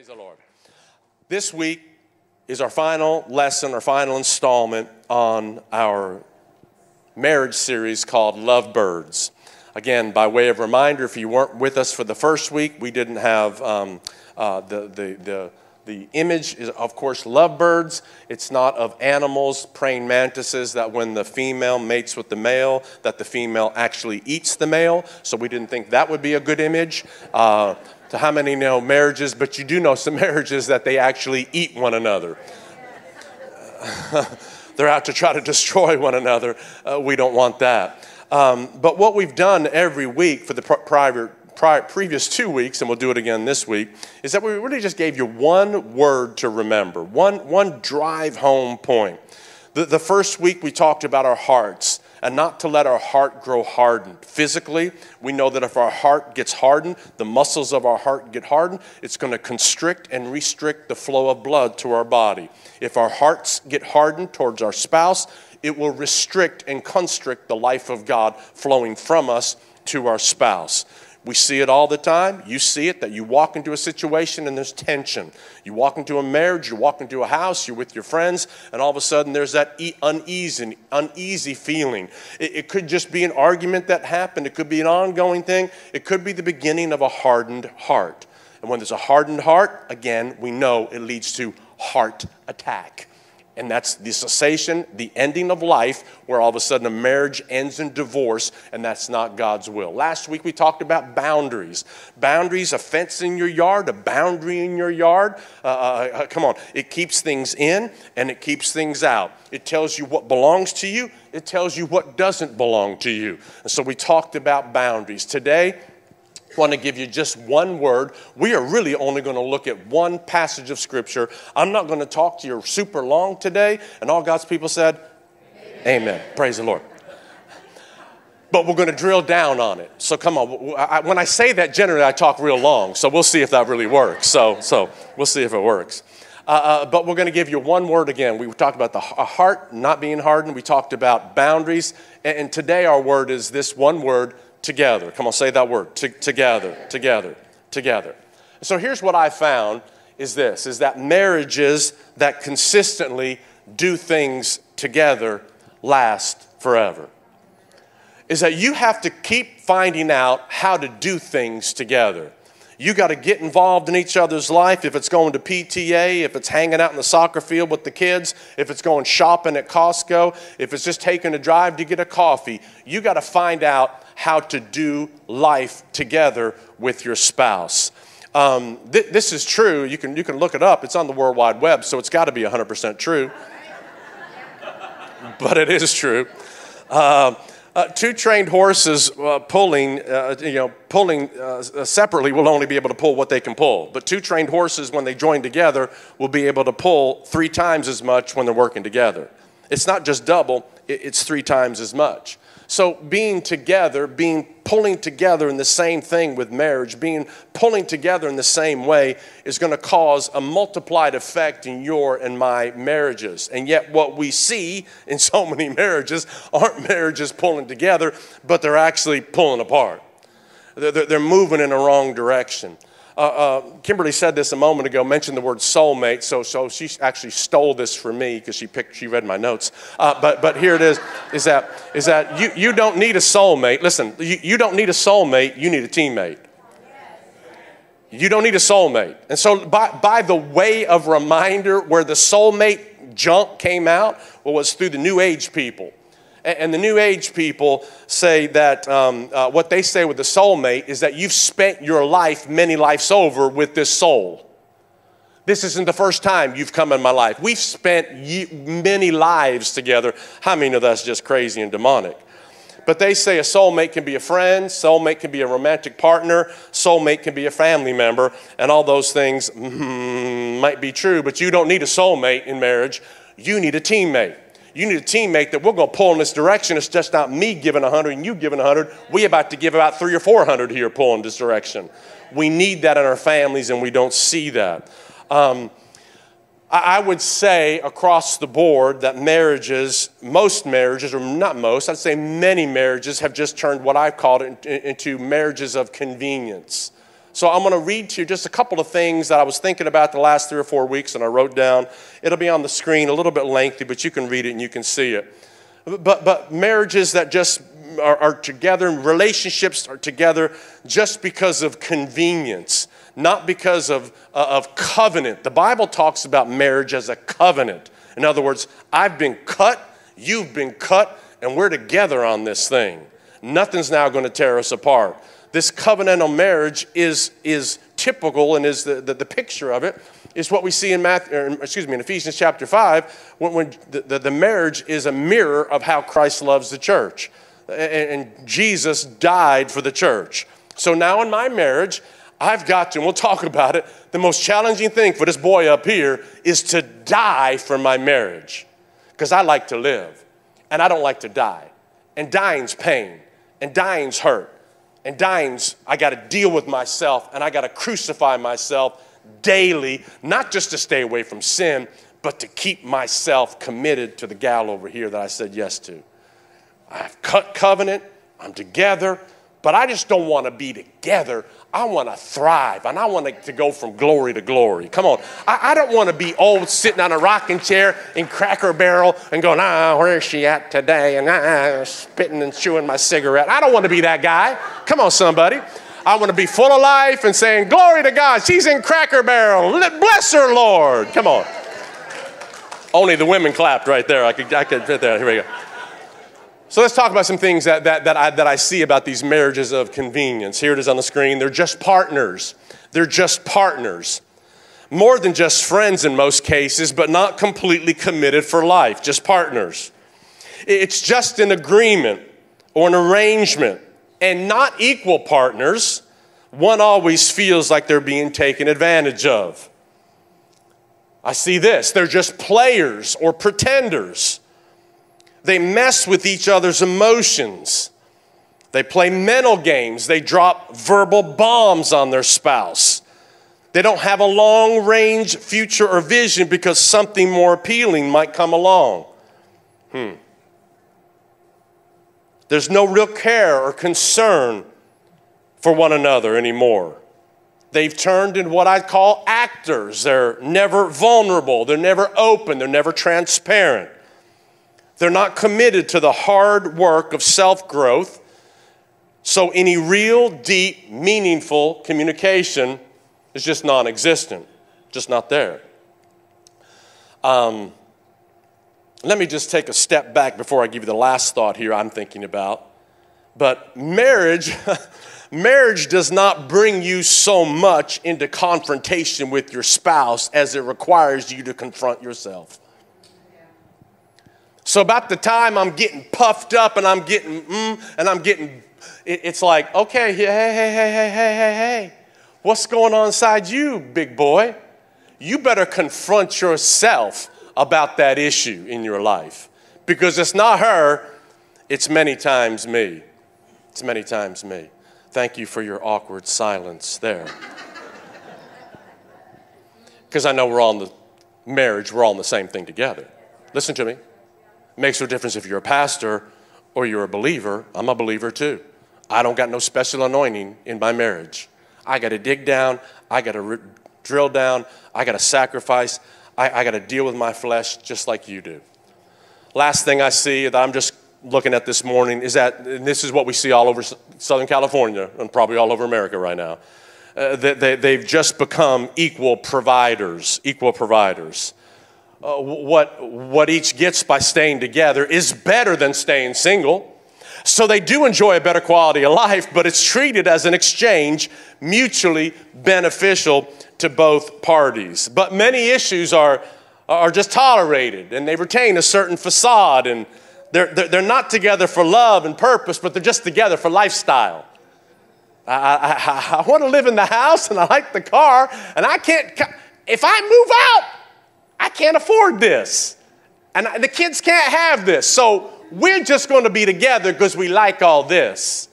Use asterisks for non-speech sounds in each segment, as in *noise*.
Praise the Lord. This week is our final lesson, our final installment on our marriage series called Lovebirds. Again, by way of reminder, if you weren't with us for the first week, we didn't have um, uh, the, the, the, the image is, of course, lovebirds. It's not of animals, praying mantises, that when the female mates with the male, that the female actually eats the male. So we didn't think that would be a good image. Uh, to how many know marriages, but you do know some *laughs* marriages that they actually eat one another. *laughs* They're out to try to destroy one another. Uh, we don't want that. Um, but what we've done every week for the prior, prior, previous two weeks, and we'll do it again this week, is that we really just gave you one word to remember, one, one drive home point. The, the first week we talked about our hearts and not to let our heart grow hardened. Physically, we know that if our heart gets hardened, the muscles of our heart get hardened, it's going to constrict and restrict the flow of blood to our body. If our hearts get hardened towards our spouse, it will restrict and constrict the life of God flowing from us to our spouse. We see it all the time. You see it that you walk into a situation and there's tension. You walk into a marriage, you walk into a house, you're with your friends, and all of a sudden there's that uneasy, uneasy feeling. It, it could just be an argument that happened, it could be an ongoing thing, it could be the beginning of a hardened heart. And when there's a hardened heart, again, we know it leads to heart attack and that's the cessation, the ending of life, where all of a sudden a marriage ends in divorce, and that's not God's will. Last week we talked about boundaries. Boundaries, a fence in your yard, a boundary in your yard. Uh, uh, uh, come on, it keeps things in and it keeps things out. It tells you what belongs to you, it tells you what doesn't belong to you. And so we talked about boundaries. Today, want to give you just one word. We are really only going to look at one passage of Scripture. I'm not going to talk to you super long today. And all God's people said, Amen. Amen. Praise the Lord. But we're going to drill down on it. So come on. When I say that, generally I talk real long. So we'll see if that really works. So, so we'll see if it works. Uh, uh, but we're going to give you one word again. We talked about the heart not being hardened. We talked about boundaries. And today our word is this one word together. Come on, say that word. Together, together, together. So here's what I found is this is that marriages that consistently do things together last forever. Is that you have to keep finding out how to do things together. You got to get involved in each other's life. If it's going to PTA, if it's hanging out in the soccer field with the kids, if it's going shopping at Costco, if it's just taking a drive to get a coffee, you got to find out how to do life together with your spouse. Um, th- this is true. You can, you can look it up. It's on the World Wide Web, so it's got to be 100% true. *laughs* but it is true. Uh, uh, two trained horses uh, pulling, uh, you know, pulling uh, separately will only be able to pull what they can pull. But two trained horses, when they join together, will be able to pull three times as much when they're working together. It's not just double; it's three times as much. So being together, being pulling together in the same thing with marriage, being pulling together in the same way is going to cause a multiplied effect in your and my marriages. And yet, what we see in so *laughs* many marriages aren't marriages pulling together, but they're actually pulling apart. They're, moving in the wrong direction. Uh, uh, Kimberly said this a moment ago, mentioned the word soulmate, so, so she actually stole this from me because she picked, she read my notes. Uh, but, but here it is, is that, is that you, you don't need a soulmate. Listen, you, you don't need a soulmate, you need a teammate. You don't need a soulmate. And so, by, by the way of reminder, where the soulmate junk came out well, was through the New Age people. And the New Age people say that um, uh, what they say with the soulmate is that you've spent your life many lives over with this soul. This isn't the first time you've come in my life. We've spent many lives together. How many of that's just crazy and demonic? But they say a soulmate can be a friend, soulmate can be a romantic partner, soulmate can be a family member, and all those things mm, might be true, but you don't need a soulmate in marriage. You need a teammate. You need a teammate that we're going to pull in this direction. It's just not me giving 100 and you giving 100. We about to give about three or 400 here pulling this direction. We need that in our families and we don't see that. Um, I would say across the board that marriages, most marriages, or not most, I'd say many marriages have just turned what I've called it into marriages of convenience. So I'm going to read to you just a couple of things that I was thinking about the last three or four weeks and I wrote down. It'll be on the screen, a little bit lengthy, but you can read it and you can see it. But, but marriages that just are, are together, relationships are together just because of convenience, not because of, uh, of covenant. The Bible talks about marriage as a covenant. In other words, I've been cut, you've been cut, and we're together on this thing. Nothing's now going to tear us apart. This covenantal marriage is, is typical and is the, the, the picture of it is what we see in Matthew, or, excuse me, in Ephesians chapter 5, when, when the, the, the, marriage is a mirror of how Christ loves the church. And, and Jesus died for the church. So now in my marriage, I've got to, and we'll talk about it, the most challenging thing for this boy up here is to die for my marriage. Because I like to live, and I don't like to die. And dying's pain, and dying's hurt. And dying's, I got to deal with myself and I got to crucify myself daily, not just to stay away from sin, but to keep myself committed to the gal over here that I said yes to. I've cut covenant, I'm together, but I just don't want to be together. I want to thrive and I want to go from glory to glory. Come on. I, I don't want to be old sitting on a rocking chair in Cracker Barrel and going, ah, where is she at today? And ah, spitting and chewing my cigarette. I don't want to be that guy. Come on, somebody. I want to be full of life and saying, Glory to God. She's in Cracker Barrel. Bless her, Lord. Come on. Only the women clapped right there. I could, I could fit there. Here we go. So let's talk about some things that, that, that, I, that I see about these marriages of convenience. Here it is on the screen. They're just partners. They're just partners. More than just friends in most cases, but not completely committed for life, just partners. It's just an agreement or an arrangement and not equal partners. One always feels like they're being taken advantage of. I see this. They're just players or pretenders. They mess with each other's emotions. They play mental games. They drop verbal bombs on their spouse. They don't have a long range future or vision because something more appealing might come along. Hmm. There's no real care or concern for one another anymore. They've turned into what I call actors. They're never vulnerable, they're never open, they're never transparent. They're not committed to the hard work of self growth. So, any real, deep, meaningful communication is just non existent, just not there. Um, let me just take a step back before I give you the last thought here I'm thinking about. But marriage, *laughs* marriage does not bring you so much into confrontation with your spouse as it requires you to confront yourself. So about the time I'm getting puffed up and I'm getting mm, and I'm getting, it, it's like, okay, hey, hey, hey, hey, hey, hey, hey, what's going on inside you, big boy? You better confront yourself about that issue in your life because it's not her, it's many times me. It's many times me. Thank you for your awkward silence there. *laughs* Because I know we're all in the marriage, we're all in the same thing together. Listen to me. Makes no difference if you're a pastor or you're a believer. I'm a believer too. I don't got no special anointing in my marriage. I got to dig down. I got to r- drill down. I got to sacrifice. I, I got to deal with my flesh just like you do. Last thing I see that I'm just looking at this morning is that, and this is what we see all over Southern California and probably all over America right now. Uh, they, they've just become equal providers, equal providers uh, what, what each gets by staying together is better than staying single. So they do enjoy a better quality of life, but it's treated as an exchange, mutually beneficial to both parties. But many issues are, are just tolerated and they retain a certain facade and they're, they're, not together for love and purpose, but they're just together for lifestyle. I, I, I want to live in the house and I like the car and I can't, if I move out, I can't afford this. And the kids can't have this. So we're just going to be together because we like all this.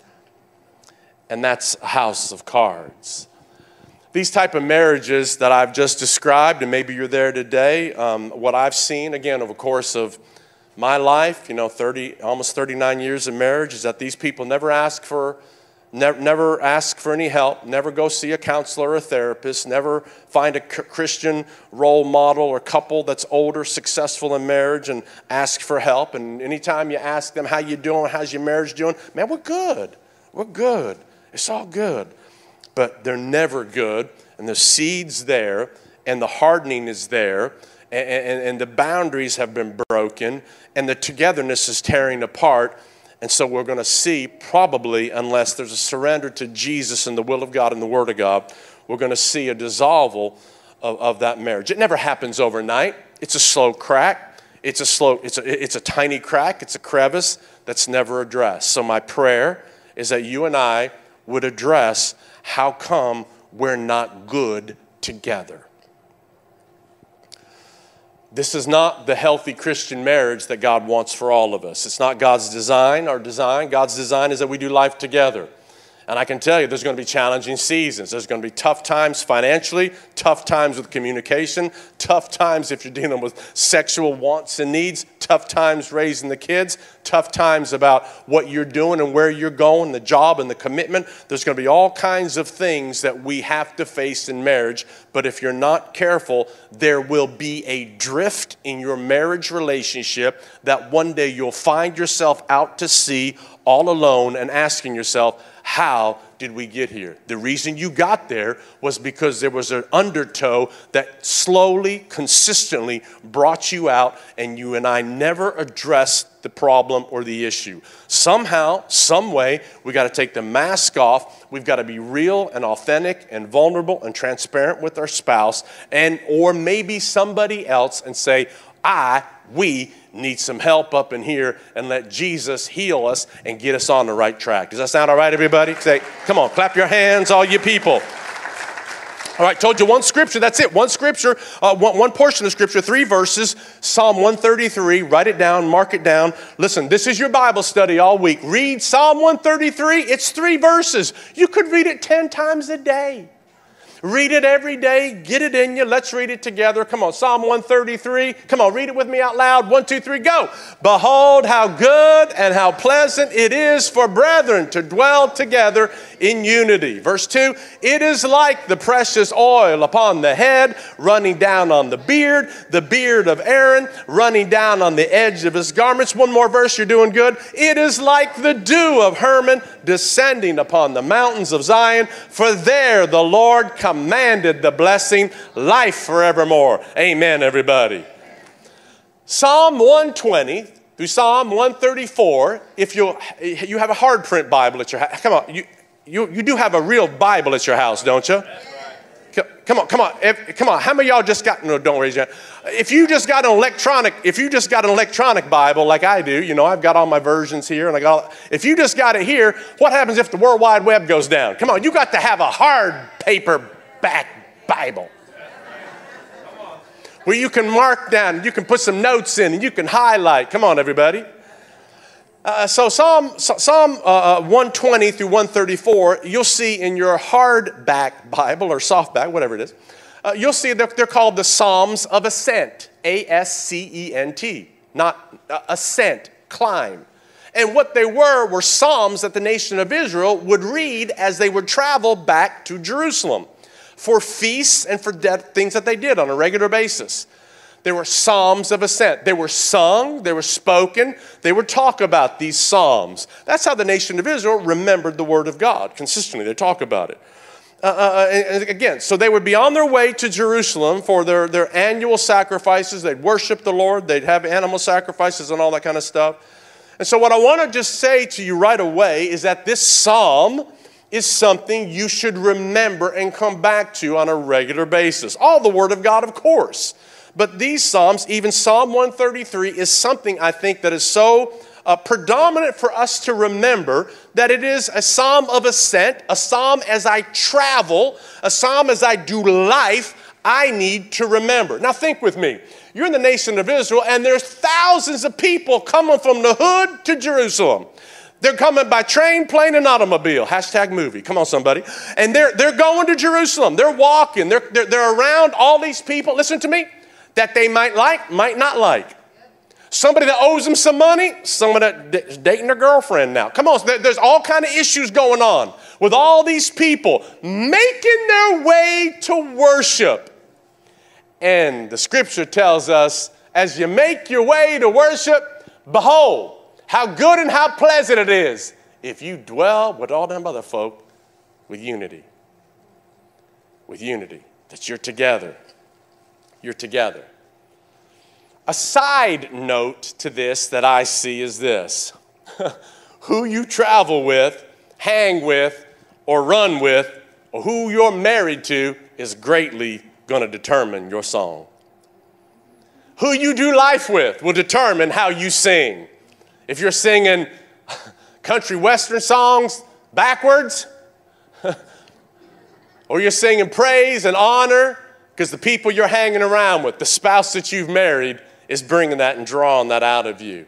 And that's a house of cards. These type of marriages that I've just described, and maybe you're there today, um, what I've seen, again, over the course of my life, you know, 30, almost 39 years of marriage, is that these people never ask for never, never ask for any help, never go see a counselor or a therapist, never find a Christian role model or couple that's older, successful in marriage and ask for help. And anytime you ask them, how you doing, how's your marriage doing? Man, we're good. We're good. It's all good. But they're never good, and the seed's there, and the hardening is there, and, and, and the boundaries have been broken, and the togetherness is tearing apart and so we're going to see, probably, unless there's a surrender to Jesus and the will of God and the Word of God, we're going to see a dissolval of, of that marriage. It never happens overnight. It's a slow crack. It's a slow, it's a, it's a tiny crack. It's a crevice that's never addressed. So my prayer is that you and I would address how come we're not good together. This is not the healthy Christian marriage that God wants for all of us. It's not God's design. Our design, God's design is that we do life together. And I can tell you there's going to be challenging seasons. There's going to be tough times financially, tough times with communication, tough times if you're dealing with sexual wants and needs, tough times raising the kids, tough times about what you're doing and where you're going, the job and the commitment. There's going to be all kinds of things that we have to face in marriage. But if you're not careful, there will be a drift in your marriage relationship that one day you'll find yourself out to sea all alone and asking yourself, how did we get here? The reason you got there was because there was an undertow that slowly, consistently brought you out, and you and I never addressed the problem or the issue. Somehow, some way, we got to take the mask off. We've got to be real and authentic and vulnerable and transparent with our spouse, and or maybe somebody else, and say, I, we need some help up in here and let Jesus heal us and get us on the right track. Does that sound all right, everybody? Say, come on, clap your hands, all you people. All right, told you one scripture, that's it. One scripture, uh, one, one portion of scripture, three verses, Psalm 133. Write it down, mark it down. Listen, this is your Bible study all week. Read Psalm 133, it's three verses. You could read it 10 times a day. Read it every day. Get it in you. Let's read it together. Come on, Psalm 133. Come on, read it with me out loud. One, two, three, go. Behold, how good and how pleasant it is for brethren to dwell together in unity. Verse 2 It is like the precious oil upon the head, running down on the beard, the beard of Aaron, running down on the edge of his garments. One more verse, you're doing good. It is like the dew of Hermon descending upon the mountains of Zion, for there the Lord commanded the blessing, life forevermore. Amen, everybody. Psalm 120 through Psalm 134, if you you have a hard print Bible at your house, come on, you, you, you do have a real Bible at your house, don't you? Come on, come on, if, come on. How many y'all just got? No, don't raise your hand. If you just got an electronic, if you just got an electronic Bible like I do, you know, I've got all my versions here, and I got. If you just got it here, what happens if the World Wide Web goes down? Come on, you got to have a hard paperback Bible where you can mark down, you can put some notes in, and you can highlight. Come on, everybody. Uh, so Psalm, Psalm uh, uh 120 through 134, you'll see in your hardback Bible or softback, whatever it is, uh, you'll see that they're called the Psalms of Ascent, A-S-C-E-N-T, not uh, ascent, climb. And what they were were psalms that the nation of Israel would read as they would travel back to Jerusalem for feasts and for things that they did on a regular basis. There were psalms of ascent. They were sung, they were spoken, they would talk about these psalms. That's how the nation of Israel remembered the word of God consistently. They talk about it. Uh, uh, uh and again, so they would be on their way to Jerusalem for their, their annual sacrifices. They'd worship the Lord, they'd have animal sacrifices and all that kind of stuff. And so, what I want to just say to you right away is that this psalm is something you should remember and come back to on a regular basis. All the Word of God, of course. But these Psalms, even Psalm 133, is something I think that is so uh, predominant for us to remember that it is a psalm of ascent, a psalm as I travel, a psalm as I do life, I need to remember. Now, think with me. You're in the nation of Israel, and there's thousands of people coming from the hood to Jerusalem. They're coming by train, plane, and automobile. Hashtag movie. Come on, somebody. And they're, they're going to Jerusalem. They're walking. They're, they're, they're around all these people. Listen to me that they might like, might not like. somebody that owes them some money, somebody that's dating their girlfriend now. Come on, there's all kind of issues going on with all these people making their way to worship. And the scripture tells us as you make your way to worship, behold, how good and how pleasant it is if you dwell with all them other folk with unity. With unity, that you're together. You're together. A side note to this that I see is this *laughs* who you travel with, hang with, or run with, or who you're married to is greatly going to determine your song. Who you do life with will determine how you sing. If you're singing *laughs* country western songs backwards, *laughs* or you're singing praise and honor because the people you're hanging around with, the spouse that you've married, is bringing that and drawing that out of you.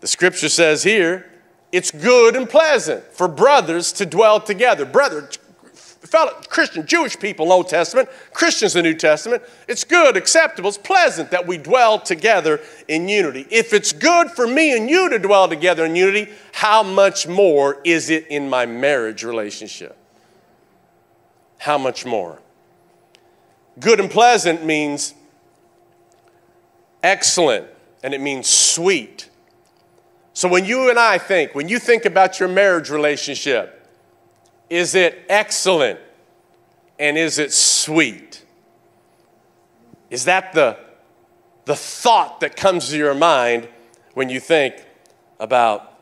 The scripture says here, it's good and pleasant for brothers to dwell together. Brother, fellow Christian, Jewish people, Old Testament, Christians, the New Testament, it's good, acceptable, it's pleasant that we dwell together in unity. If it's good for me and you to dwell together in unity, how much more is it in my marriage relationship? How much more? Good and pleasant means excellent and it means sweet. So when you and I think, when you think about your marriage relationship, is it excellent and is it sweet? Is that the, the thought that comes to your mind when you think about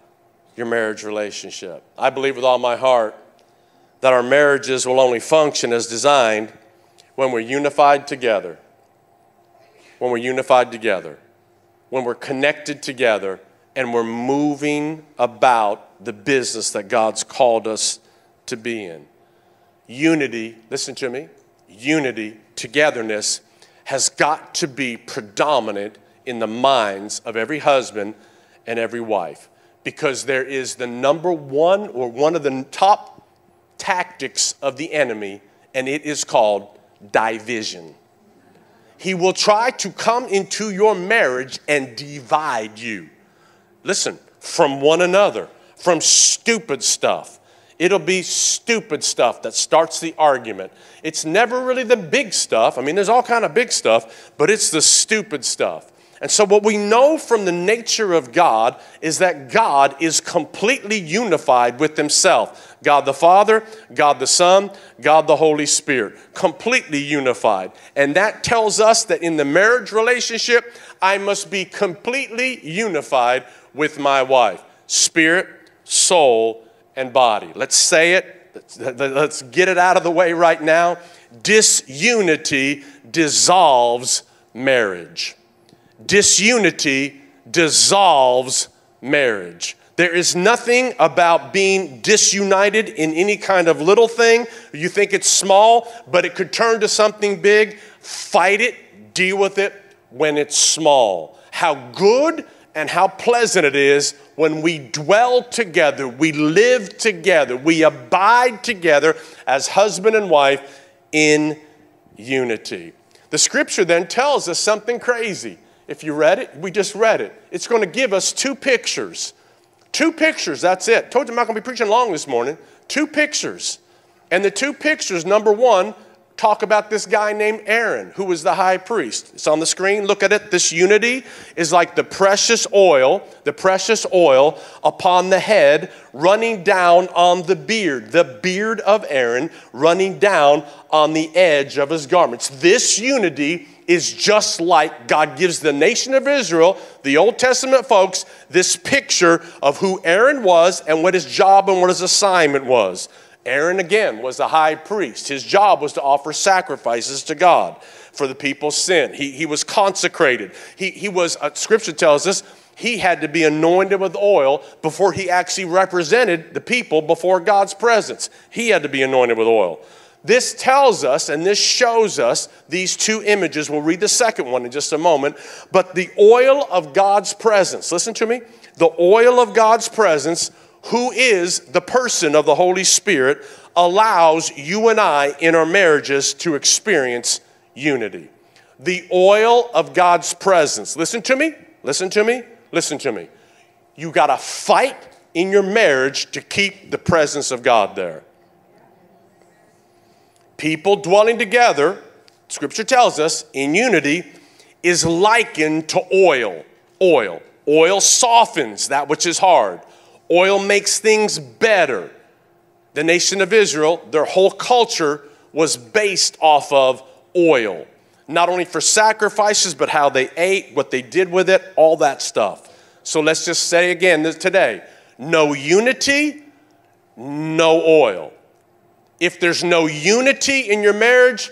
your marriage relationship? I believe with all my heart that our marriages will only function as designed when we're unified together. When we're unified together. When we're connected together and we're moving about the business that God's called us to be in. Unity, listen to me, unity, togetherness has got to be predominant in the minds of every husband and every wife because there is the number one or one of the top tactics of the enemy, and it is called division. He will try to come into your marriage and divide you. Listen, from one another, from stupid stuff. It'll be stupid stuff that starts the argument. It's never really the big stuff. I mean, there's all kind of big stuff, but it's the stupid stuff. And so, what we know from the nature of God is that God is completely unified with Himself God the Father, God the Son, God the Holy Spirit, completely unified. And that tells us that in the marriage relationship, I must be completely unified with my wife spirit, soul, and body. Let's say it, let's get it out of the way right now. Disunity dissolves marriage disunity dissolves marriage. There is nothing about being disunited in any kind of little thing. You think it's small, but it could turn to something big. Fight it, deal with it when it's small. How good and how pleasant it is when we dwell together, we live together, we abide together as husband and wife in unity. The scripture then tells us something crazy. If you read it, we just read it. It's going to give us two pictures. Two pictures, that's it. Told you I'm not going to be preaching long this morning. Two pictures. And the two pictures, number one, talk about this guy named Aaron, who was the high priest. It's on the screen. Look at it. This unity is like the precious oil, the precious oil upon the head running down on the beard, the beard of Aaron running down on the edge of his garments. This unity is just like God gives the nation of Israel, the Old Testament folks, this picture of who Aaron was and what his job and what his assignment was. Aaron, again, was the high priest. His job was to offer sacrifices to God for the people's sin. He, he was consecrated. He, he was, uh, scripture tells us, he had to be anointed with oil before he actually represented the people before God's presence. He had to be anointed with oil. This tells us and this shows us these two images. We'll read the second one in just a moment. But the oil of God's presence, listen to me, the oil of God's presence, who is the person of the Holy Spirit, allows you and I in our marriages to experience unity. The oil of God's presence, listen to me, listen to me, listen to me. You got to fight in your marriage to keep the presence of God there. People dwelling together, scripture tells us, in unity, is likened to oil. Oil. Oil softens that which is hard. Oil makes things better. The nation of Israel, their whole culture was based off of oil. Not only for sacrifices, but how they ate, what they did with it, all that stuff. So let's just say again today no unity, no oil. If there's no unity in your marriage,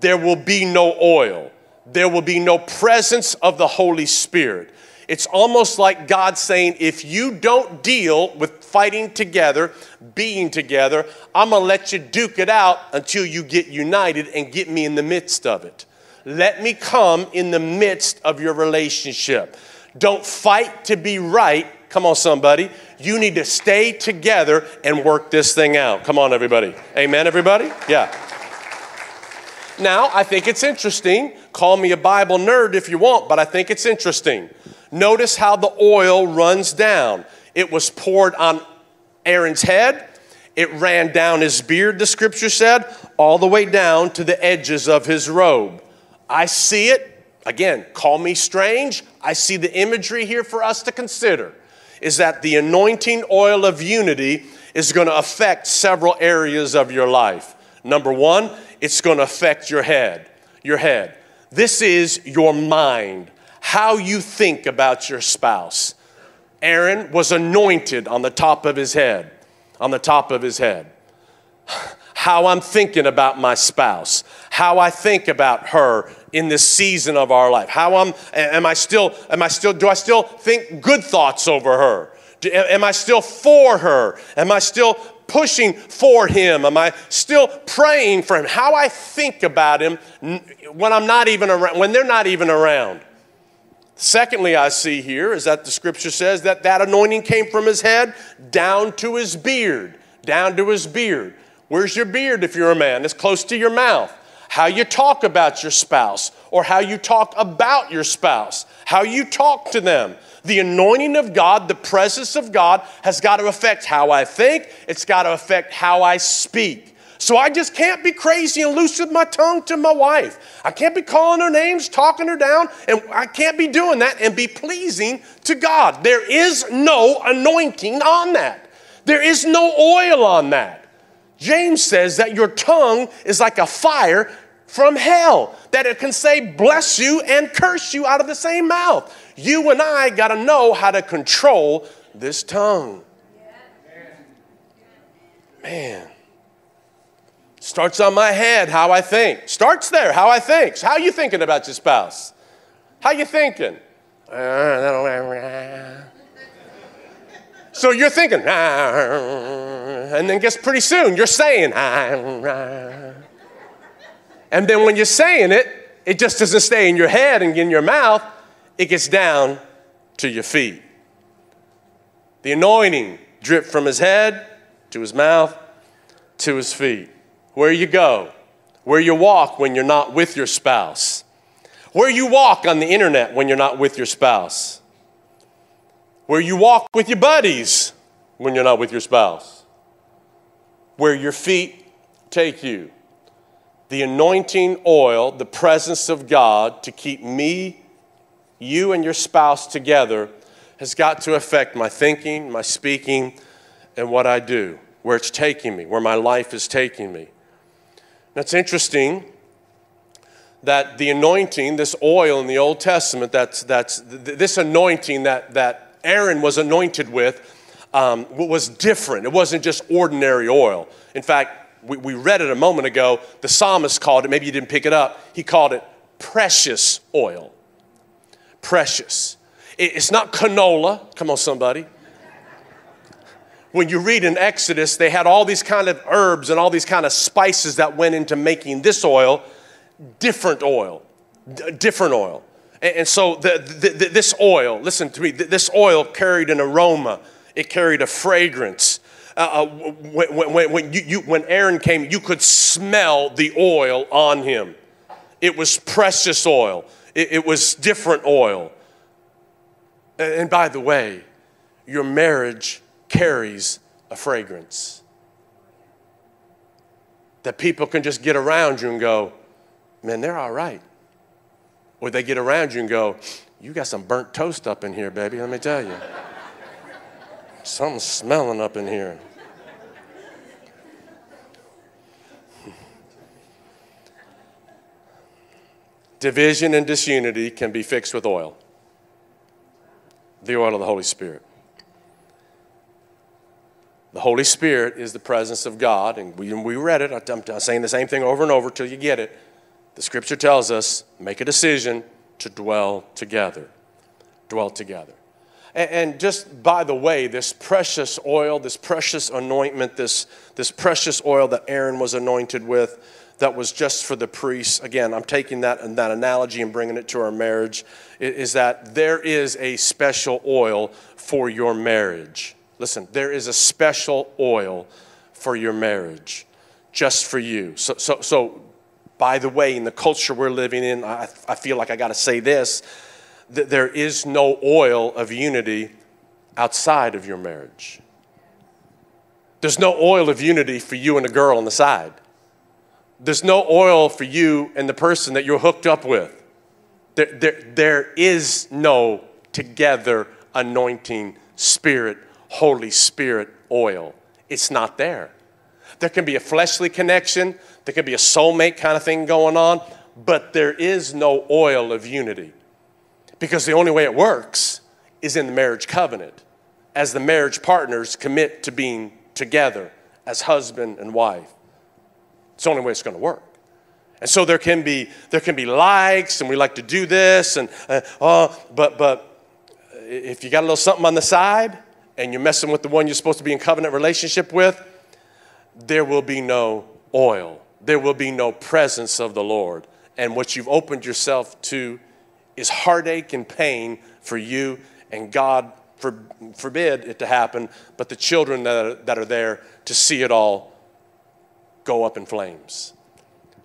there will be no oil. There will be no presence of the Holy Spirit. It's almost like God saying, if you don't deal with fighting together, being together, I'm gonna let you duke it out until you get united and get me in the midst of it. Let me come in the midst of your relationship. Don't fight to be right. Come on, somebody. You need to stay together and work this thing out. Come on, everybody. Amen, everybody? Yeah. Now, I think it's interesting. Call me a Bible nerd if you want, but I think it's interesting. Notice how the oil runs down. It was poured on Aaron's head, it ran down his beard, the scripture said, all the way down to the edges of his robe. I see it. Again, call me strange. I see the imagery here for us to consider is that the anointing oil of unity is going to affect several areas of your life. Number one, it's going to affect your head. Your head. This is your mind, how you think about your spouse. Aaron was anointed on the top of his head, on the top of his head. How I'm thinking about my spouse, how I think about her in this season of our life. How I'm, am I still, am I still, do I still think good thoughts over her? Do, am I still for her? Am I still pushing for him? Am I still praying for him? How I think about him when I'm not even around, when they're not even around. Secondly, I see here is that the scripture says that that anointing came from his head down to his beard, down to his beard. Where's your beard if you're a man? It's close to your mouth. How you talk about your spouse or how you talk about your spouse, how you talk to them. The anointing of God, the presence of God has got to affect how I think, it's got to affect how I speak. So I just can't be crazy and loose with my tongue to my wife. I can't be calling her names, talking her down, and I can't be doing that and be pleasing to God. There is no anointing on that, there is no oil on that. James says that your tongue is like a fire from hell, that it can say bless you and curse you out of the same mouth. You and I got to know how to control this tongue. Man. Starts on my head, how I think. Starts there, how I think. How you thinking about your spouse? How you thinking? So you're thinking, and then guess pretty soon you're saying, and then when you're saying it, it just doesn't stay in your head and in your mouth, it gets down to your feet. The anointing dripped from his head to his mouth to his feet where you go, where you walk when you're not with your spouse, where you walk on the internet when you're not with your spouse, where you walk with your buddies when you're not with your spouse, where your feet take you. The anointing oil, the presence of God to keep me, you, and your spouse together has got to affect my thinking, my speaking, and what I do, where it's taking me, where my life is taking me. That's interesting that the anointing, this oil in the Old Testament, that's, that's this anointing that, that Aaron was anointed with um, was different. It wasn't just ordinary oil. In fact, we, we read it a moment ago. The psalmist called it, maybe you didn't pick it up, he called it precious oil. Precious. It, it's not canola. Come on, somebody when you read in Exodus, they had all these kind of herbs and all these kind of spices that went into making this oil different oil, d- different oil. And, and so the, the, the, this oil, listen to me, this oil carried an aroma, it carried a fragrance. Uh, uh, when, when, when, you, you, when Aaron came, you could smell the oil on him. It was precious oil, it, it was different oil. And by the way, your marriage carries a fragrance that people can just get around you and go, man, they're all right. Or they get around you and go, you got some burnt toast up in here, baby, let me tell you. Something's smelling up in here. Division and disunity can be fixed with oil the oil of the Holy Spirit. The Holy Spirit is the presence of God, and we, we read it. I'm saying the same thing over and over till you get it. The scripture tells us make a decision to dwell together. Dwell together. And, just by the way, this precious oil, this precious anointment, this, this precious oil that Aaron was anointed with, that was just for the priests. Again, I'm taking that, that analogy and bringing it to our marriage. Is that there is a special oil for your marriage. Listen, there is a special oil for your marriage, just for you. So, so, so by the way, in the culture we're living in, I, I feel like I got to say this that there is no oil of unity outside of your marriage. There's no oil of unity for you and a girl on the side. There's no oil for you and the person that you're hooked up with. There, there, there is no together anointing spirit Holy Spirit oil. It's not there. There can be a fleshly connection, there can be a soulmate kind of thing going on, but there is no oil of unity. Because the only way it works is in the marriage covenant, as the marriage partners commit to being together as husband and wife. It's the only way it's going to work. And so there can be there can be likes, and we like to do this, and uh, oh, but but if you got a little something on the side, and you're messing with the one you're supposed to be in covenant relationship with, there will be no oil. There will be no presence of the Lord. And what you've opened yourself to is heartache and pain for you, and God for, forbid it to happen, but the children that are, that are there to see it all go up in flames.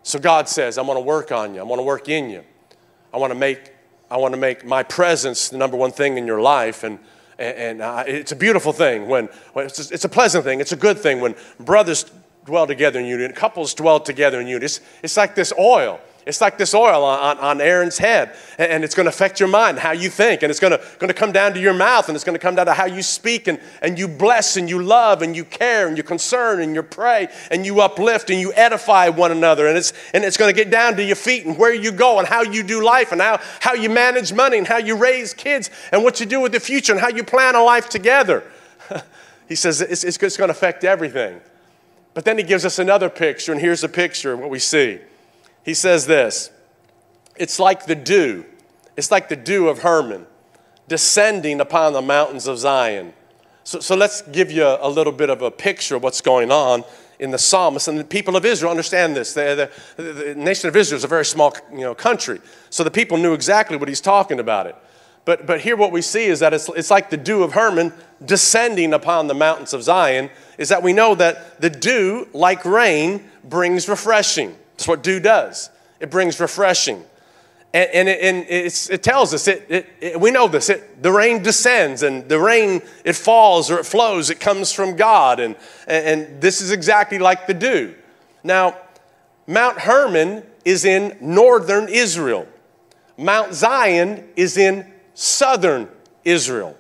So God says, I'm to work on you. I'm to work in you. I want to make I want to make my presence the number one thing in your life and and, and uh, it's a beautiful thing when, when it's, a, it's, a, pleasant thing. It's a good thing when brothers dwell together in unity, couples dwell together in unity. It's, it's like this oil. It's like this oil on, on Aaron's head, and it's going to affect your mind, how you think, and it's going to, come down to your mouth, and it's going to come down to how you speak, and, and you bless, and you love, and you care, and you concern, and you pray, and you uplift, and you edify one another, and it's, and it's going to get down to your feet, and where you go, and how you do life, and how, how you manage money, and how you raise kids, and what you do with the future, and how you plan a life together. *laughs* he says it's, it's going to affect everything. But then he gives us another picture, and here's a picture of what we see. He says this It's like the dew, it's like the dew of Hermon descending upon the mountains of Zion. So, so let's give you a, little bit of a picture of what's going on in the psalmist and the people of Israel understand this. The, the, the, nation of Israel is a very small you know, country, so the people knew exactly what he's talking about it. But, but here what we see is that it's, it's like the dew of Hermon descending upon the mountains of Zion, is that we know that the dew, like rain, brings refreshing. That's what dew does. It brings refreshing. And, and, it, and it tells us, it, it, we know this, the rain descends and the rain, it falls or it flows, it comes from God. And, and this is exactly like the dew. Now, Mount Hermon is in northern Israel. Mount Zion is in southern Israel.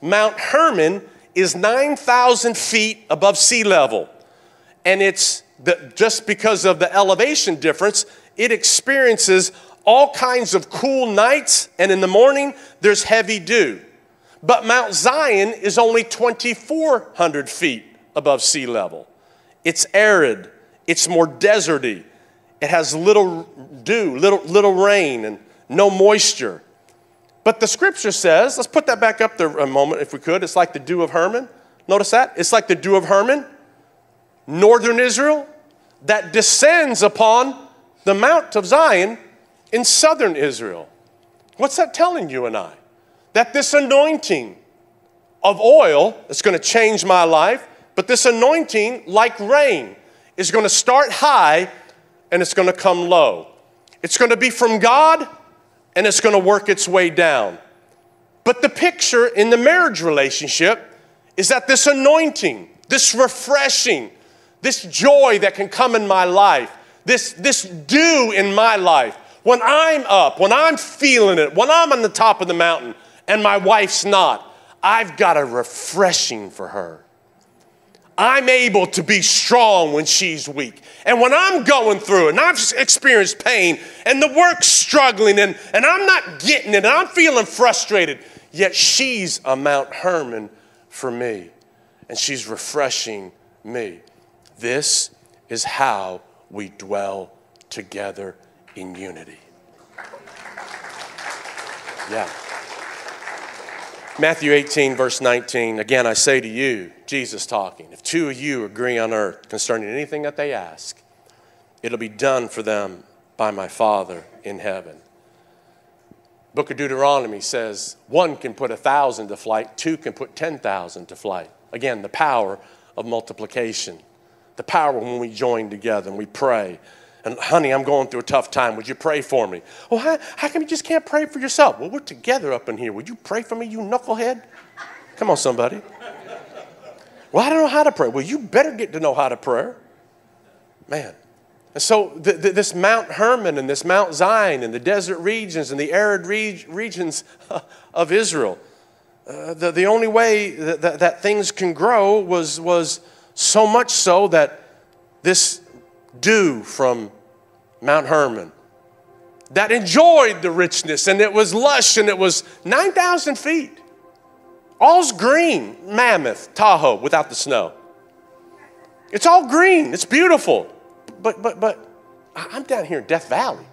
Mount Hermon is 9,000 feet above sea level, and it's the, just because of the elevation difference, it experiences all kinds of cool nights, and in the morning, there's heavy dew. But Mount Zion is only 2,400 feet above sea level. It's arid, it's more deserty, it has little dew, little, little rain, and no moisture. But the scripture says, let's put that back up there a moment if we could. It's like the dew of Hermon. Notice that? It's like the dew of Hermon, northern Israel, that descends upon the Mount of Zion in southern Israel. What's that telling you and I? That this anointing of oil is going to change my life, but this anointing, like rain, is going to start high and it's going to come low. It's going to be from God and it's going to work its way down. But the picture in the marriage relationship is that this anointing, this refreshing, this joy that can come in my life, this, this dew in my life, when I'm up, when I'm feeling it, when I'm on the top of the mountain and my wife's not, I've got a refreshing for her. I'm able to be strong when she's weak. And when I'm going through and I've experienced pain and the work's struggling and, and I'm not getting it and I'm feeling frustrated, yet she's a Mount Hermon for me and she's refreshing me. This is how we dwell together in unity. Yeah. Matthew 18, verse 19. Again, I say to you, Jesus talking, if two of you agree on earth concerning anything that they ask, it'll be done for them by my Father in heaven. Book of Deuteronomy says one can put a thousand to flight, two can put 10,000 to flight. Again, the power of multiplication, the power when we join together and we pray and honey, I'm going through a tough time. Would you pray for me? Well, how, how come you just can't pray for yourself? Well, we're together up in here. Would you pray for me, you knucklehead? Come on, somebody. Well, I don't know how to pray. Well, you better get to know how to pray. Man. And so this Mount Hermon and this Mount Zion and the desert regions and the arid re- regions *laughs* of Israel, uh, the, the only way that, that, that things can grow was, was so much so that this dew from Mount Hermon that enjoyed the richness and it was lush and it was 9,000 feet. All's green, Mammoth, Tahoe without the snow. It's all green, it's beautiful. But, but, but I'm down here in Death Valley.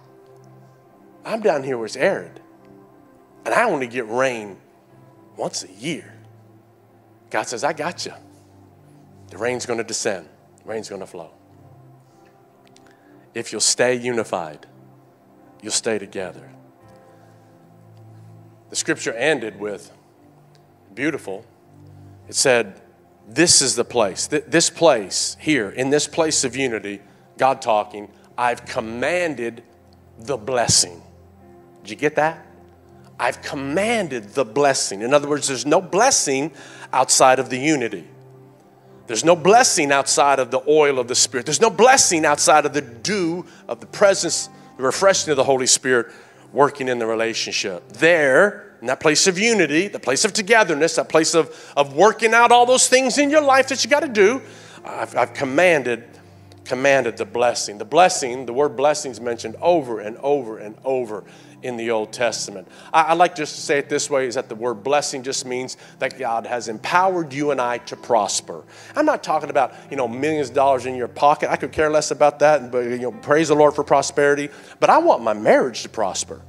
I'm down here where it's arid. And I only get rain once a year. God says, I got you. The rain's going to descend, the rain's going to flow if you'll stay unified, you'll stay together. The scripture ended with beautiful. It said, This is the place, this place here, in this place of unity, God talking, I've commanded the blessing. Did you get that? I've commanded the blessing. In other words, there's no blessing outside of the unity. There's no blessing outside of the oil of the Spirit. There's no blessing outside of the dew of the presence, the refreshing of the Holy Spirit working in the relationship. There, in that place of unity, the place of togetherness, that place of, of working out all those things in your life that you got to do, I've, I've commanded commanded the blessing. The blessing, the word blessing is mentioned over and over and over in the Old Testament. I, I, like just to say it this way is that the word blessing just means that God has empowered you and I to prosper. I'm not talking about, you know, millions of dollars in your pocket. I could care less about that, but, you know, praise the Lord for prosperity. But I want my marriage to prosper.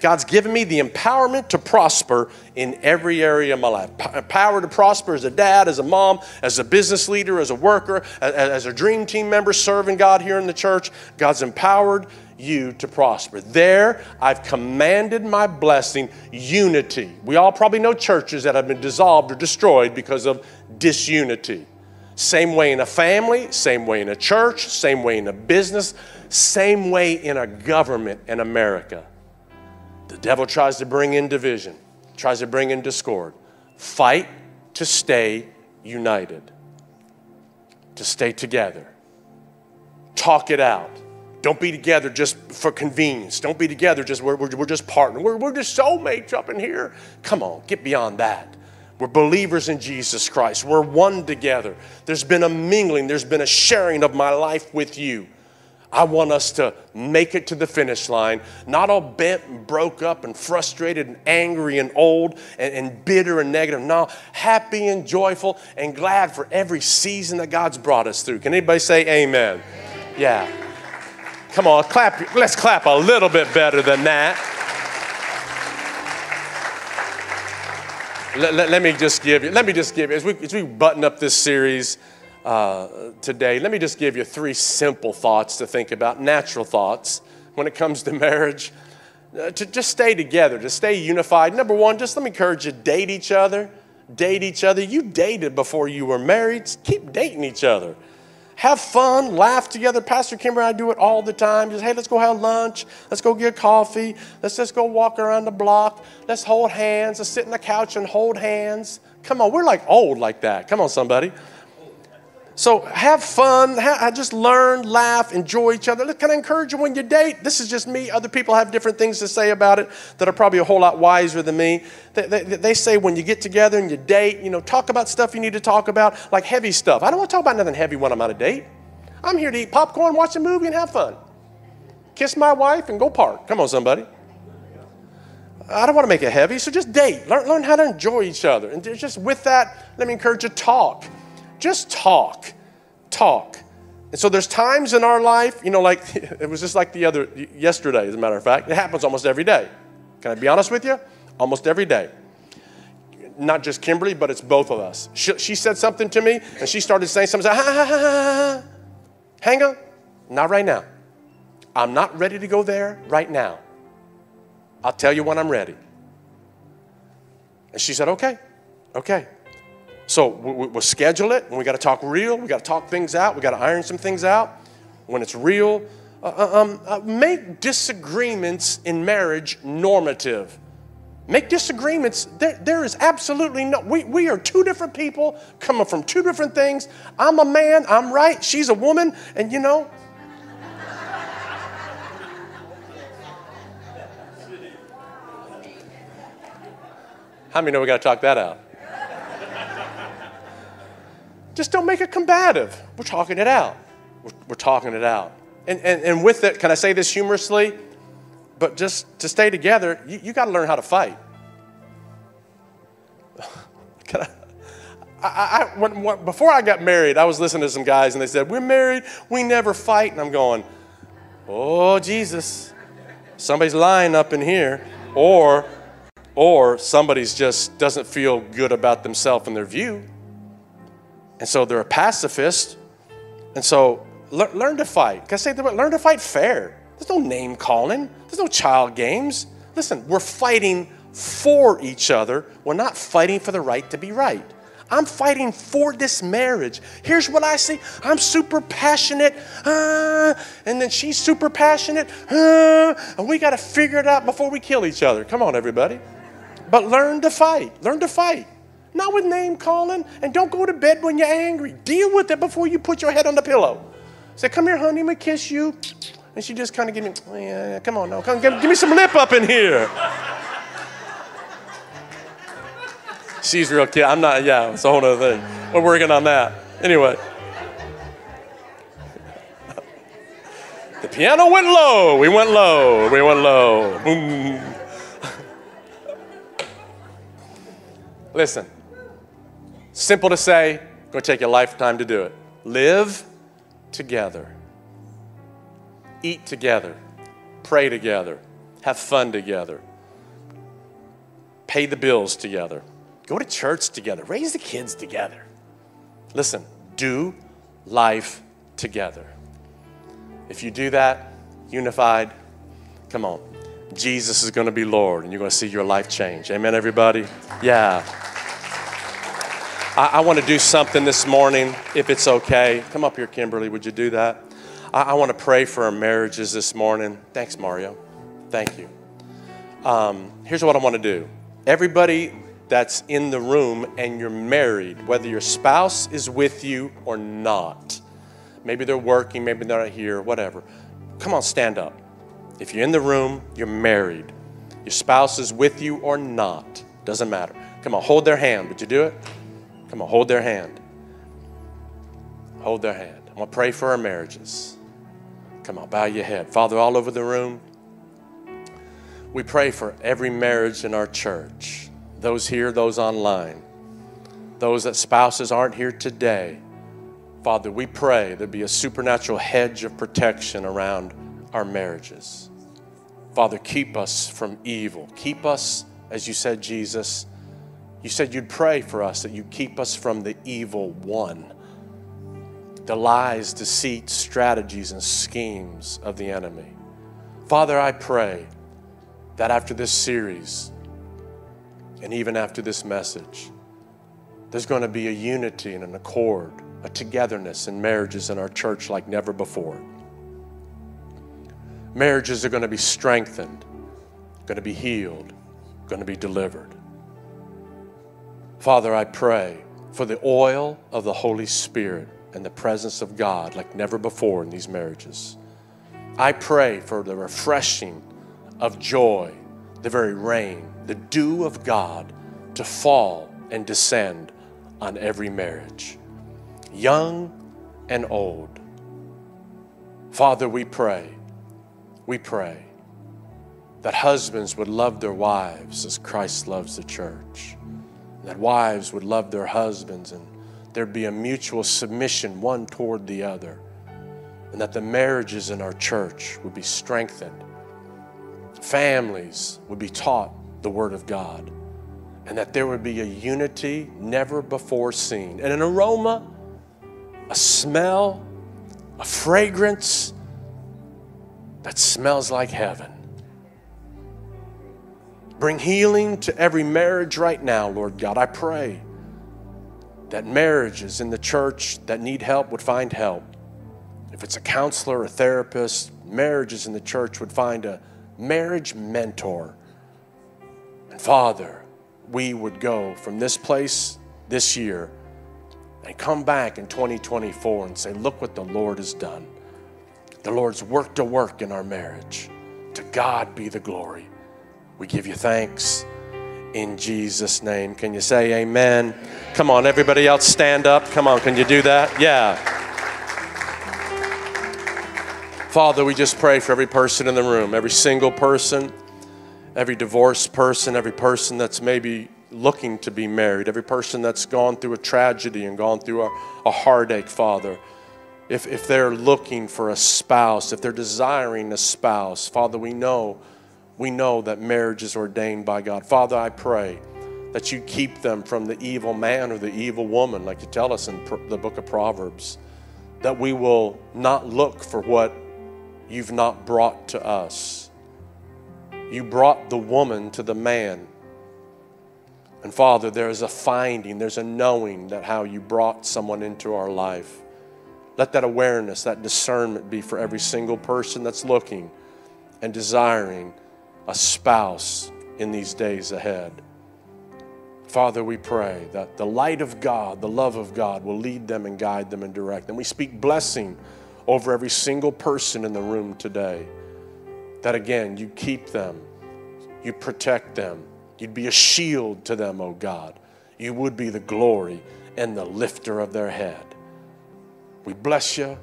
God's given me the empowerment to prosper in every area of my life. Uh, power to prosper as a dad, as a mom, as a business leader, as a worker, as a dream team member serving God here in the church. God's empowered you to prosper. There, I've commanded my blessing, unity. We all probably know churches that have been dissolved or destroyed because of disunity. Same way in a family, same way in a church, same way in a business, same way in a government in America. The devil tries to bring in division, tries to bring in discord. Fight to stay united, to stay together. Talk it out don't be together just for convenience. Don't be together just we're, we're, we're just partnering. We're, we're just soulmates up in here. Come on, get beyond that. We're believers in Jesus Christ. We're one together. There's been a mingling, there's been a sharing of my life with you. I want us to make it to the finish line, not all bent and broke up and frustrated and angry and old and, and bitter and negative. No, happy and joyful and glad for every season that God's brought us through. Can anybody say amen? Yeah. Come on, clap. Let's clap a little bit better than that. Let, let, let, me just give you, let me just give you, as we, as we button up this series uh, today, let me just give you three simple thoughts to think about, natural thoughts when it comes to marriage. Uh, to just stay together, to stay unified. Number one, just let me encourage you date each other. Date each other. You dated before you were married. Keep dating each other have fun, laugh together. Pastor Kimber and I do it all the time. Just, hey, let's go have lunch. Let's go get coffee. Let's just go walk around the block. Let's hold hands. Let's sit on the couch and hold hands. Come on, we're like old like that. Come on, somebody. So have fun, just learn, laugh, enjoy each other. Can I encourage you when you date? This is just me. Other people have different things to say about it that are probably a whole lot wiser than me. They, they, they say when you get together and you date, you know, talk about stuff you need to talk about, like heavy stuff. I don't want to talk about nothing heavy when I'm on a date. I'm here to eat popcorn, watch a movie, and have fun. Kiss my wife and go park. Come on, somebody. I don't want to make it heavy, so just date. Learn, learn how to enjoy each other. And just with that, let me encourage you to talk just talk. Talk. And so there's times in our life, you know, like *laughs* it was just like the other yesterday, as a matter of fact. It happens almost every day. Can I be honest with you? Almost every day. Not just Kimberly, but it's both of us. She, she said something to me, and she started saying something. Ha, ha, ha, ha. Hang on. Not right now. I'm not ready to go there right now. I'll tell you when I'm ready. And she said, okay, okay. So we, will schedule it, and we got to talk real. We got to talk things out. We got to iron some things out. When it's real, uh, uh, um, uh, make disagreements in marriage normative. Make disagreements. There, there is absolutely no. We, we are two different people coming from two different things. I'm a man. I'm right. She's a woman, and you know. *laughs* How many know we got to talk that out? Just don't make it combative. We're talking it out. We're, we're talking it out. And, and, and with it, can I say this humorously? But just to stay together, you, you got to learn how to fight. *laughs* can I? I, I, when, when, before I got married, I was listening to some guys and they said, We're married, we never fight. And I'm going, Oh, Jesus. Somebody's lying up in here. Or, or somebody's just doesn't feel good about themselves and their view. And so they're a pacifist. And so le- learn to fight. Can I say that? Learn to fight fair. There's no name calling, there's no child games. Listen, we're fighting for each other. We're not fighting for the right to be right. I'm fighting for this marriage. Here's what I see I'm super passionate, uh, and then she's super passionate, uh, and we got to figure it out before we kill each other. Come on, everybody. But learn to fight. Learn to fight. Not with name calling. And don't go to bed when you're angry. Deal with it before you put your head on the pillow. Say, come here, honey, me kiss you. And she just kind of give me, oh, yeah, come on now, come, give, give me some lip up in here. She's real cute. I'm not, yeah, it's a whole other thing. We're working on that. Anyway. The piano went low. We went low. We went low. Boom. *laughs* Listen, Simple to say, going to take you a lifetime to do it. Live together, eat together, pray together, have fun together, pay the bills together, go to church together, raise the kids together. Listen, do life together. If you do that, unified, come on. Jesus is going to be Lord, and you're going to see your life change. Amen, everybody? Yeah. I, I want to do something this morning, if it's okay. Come up here, Kimberly. Would you do that? I, I want to pray for our marriages this morning. Thanks, Mario. Thank you. Um, here's what I want to do. Everybody that's in the room and you're married, whether your spouse is with you or not, maybe they're working, maybe they're not here, whatever. Come on, stand up. If you're in the room, you're married. Your spouse is with you or not, doesn't matter. Come on, hold their hand. Would you do it? Come on, hold their hand. Hold their hand. I'm going to pray for our marriages. Come on, bow your head. Father, all over the room, we pray for every marriage in our church, those here, those online, those that spouses aren't here today. Father, we pray there be a supernatural hedge of protection around our marriages. Father, keep us from evil. Keep us, as you said, Jesus, you said you'd pray for us, that you keep us from the evil one, the lies, deceit, strategies, and schemes of the enemy. Father, I pray that after this series, and even after this message, there's going to be a unity and an accord a togetherness in marriages in our church like never before. Marriages are going to be strengthened, going to be healed, going to be delivered. Father, I pray for the oil of the Holy Spirit and the presence of God like never before in these marriages. I pray for the refreshing of joy, the very rain, the dew of God to fall and descend on every marriage, young and old. Father, we pray, we pray that husbands would love their wives as Christ loves the church, that wives would love their husbands and there'd be a mutual submission one toward the other, and that the marriages in our church would be strengthened. Families would be taught the Word of God, and that there would be a unity never before seen, and an aroma, a smell, a fragrance that smells like heaven. Bring healing to every marriage right now, Lord God. I pray that marriages in the church that need help would find help. If it's a counselor, a therapist, marriages in the church would find a marriage mentor. And Father, we would go from this place this year and come back in 2024 and say, Look what the Lord has done. The Lord's worked a work in our marriage. To God be the glory. We give you thanks in Jesus' name. Can you say amen? Come on, everybody else stand up. Come on, can you do that? Yeah. Father, we just pray for every person in the room, every single person, every divorced person, every person that's maybe looking to be married, every person that's gone through a tragedy and gone through a, a heartache, Father. If, if they're looking for a spouse, if they're desiring a spouse, Father, we know we know that marriage is ordained by God. Father, I pray that you keep them from the evil man or the evil woman, like you tell us in the book of Proverbs, that we will not look for what you've not brought to us. You brought the woman to the man. And Father, there is a finding, there's a knowing that how you brought someone into our life. Let that awareness, that discernment be for every single person that's looking and desiring a spouse in these days ahead. Father, we pray that the light of God, the love of God, will lead them and guide them and direct them. We speak blessing over every single person in the room today. That again, you keep them, you protect them, you'd be a shield to them, oh God. You would be the glory and the lifter of their head. We bless you,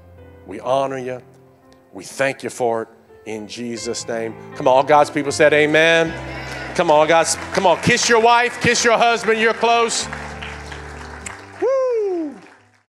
we honor you, we thank you for it in Jesus' name. Come on, all God's people said amen. Come on, guys. Come on, kiss your wife, kiss your husband. You're close.